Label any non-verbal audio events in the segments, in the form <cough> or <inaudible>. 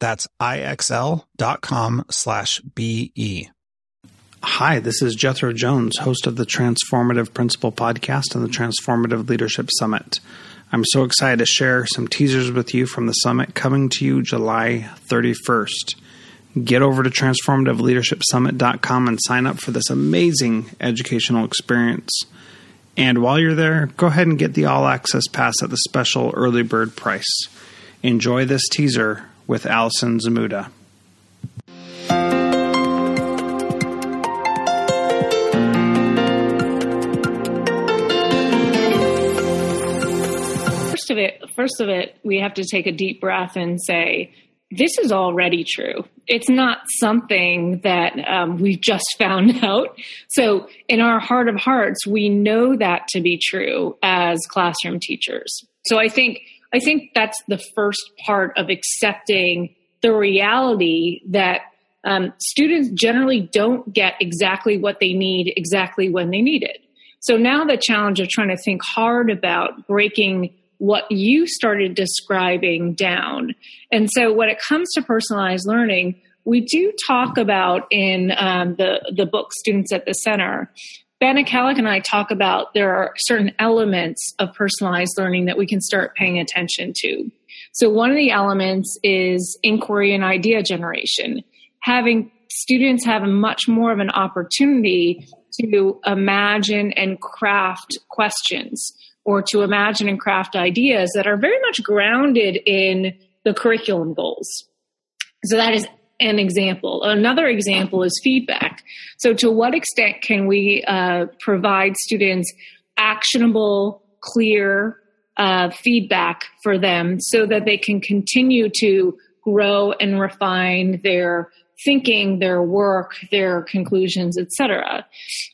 That's ixl.com slash BE. Hi, this is Jethro Jones, host of the Transformative Principal Podcast and the Transformative Leadership Summit. I'm so excited to share some teasers with you from the summit coming to you July 31st. Get over to transformativeleadershipsummit.com and sign up for this amazing educational experience. And while you're there, go ahead and get the all access pass at the special early bird price. Enjoy this teaser with Allison Zmuda. First of it, first of it, we have to take a deep breath and say, this is already true. It's not something that um, we've just <laughs> found out. So, in our heart of hearts, we know that to be true as classroom teachers. So, I think I think that's the first part of accepting the reality that um, students generally don't get exactly what they need exactly when they need it. So now the challenge of trying to think hard about breaking what you started describing down. And so when it comes to personalized learning, we do talk about in um, the, the book Students at the Center Bena Kallick and I talk about there are certain elements of personalized learning that we can start paying attention to. So one of the elements is inquiry and idea generation. Having students have much more of an opportunity to imagine and craft questions or to imagine and craft ideas that are very much grounded in the curriculum goals. So that is an example. Another example is feedback. So, to what extent can we uh, provide students actionable, clear uh, feedback for them so that they can continue to grow and refine their thinking, their work, their conclusions, etc.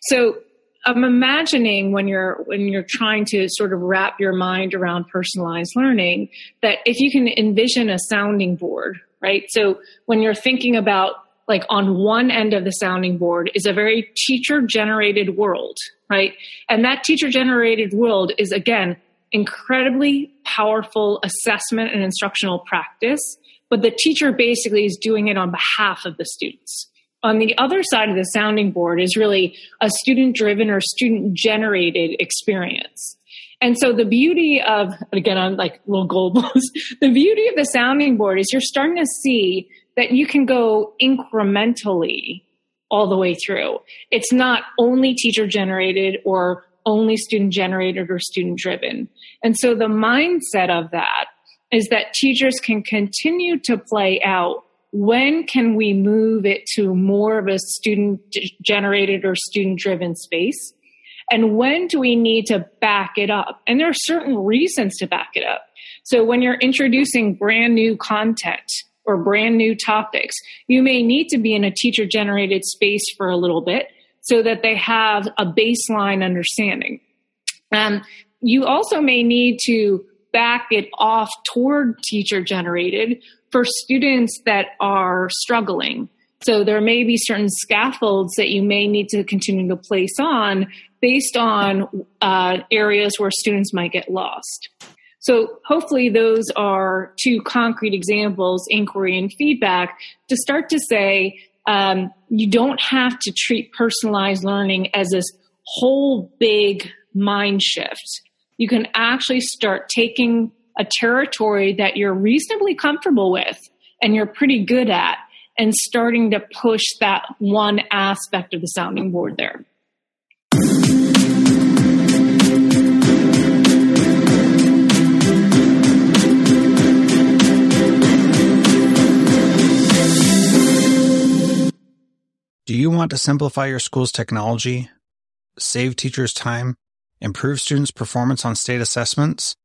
So, I'm imagining when you're when you're trying to sort of wrap your mind around personalized learning that if you can envision a sounding board right? So when you're thinking about like on one end of the sounding board is a very teacher generated world, right? And that teacher generated world is again incredibly powerful assessment and instructional practice, but the teacher basically is doing it on behalf of the students. On the other side of the sounding board is really a student driven or student generated experience. And so the beauty of, again, I'm like little gold balls. <laughs> the beauty of the sounding board is you're starting to see that you can go incrementally all the way through. It's not only teacher generated or only student generated or student driven. And so the mindset of that is that teachers can continue to play out when can we move it to more of a student generated or student driven space and when do we need to back it up? And there are certain reasons to back it up. So when you're introducing brand new content or brand new topics, you may need to be in a teacher generated space for a little bit so that they have a baseline understanding. Um, you also may need to back it off toward teacher generated for students that are struggling So there may be certain scaffolds that you may need to continue to place on based on uh, areas where students might get lost. So hopefully those are two concrete examples, inquiry and feedback, to start to say um, you don't have to treat personalized learning as this whole big mind shift. You can actually start taking a territory that you're reasonably comfortable with and you're pretty good at and starting to push that one aspect of the sounding board there. Do you want to simplify your school's technology, save teachers time, improve students' performance on state assessments?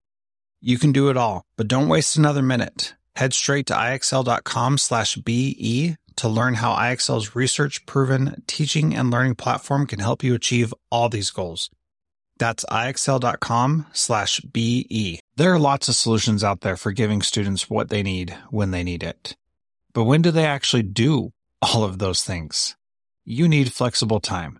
You can do it all, but don't waste another minute. Head straight to ixl.com slash BE to learn how IXL's research proven teaching and learning platform can help you achieve all these goals. That's ixl.com slash BE. There are lots of solutions out there for giving students what they need when they need it. But when do they actually do all of those things? you need flexible time.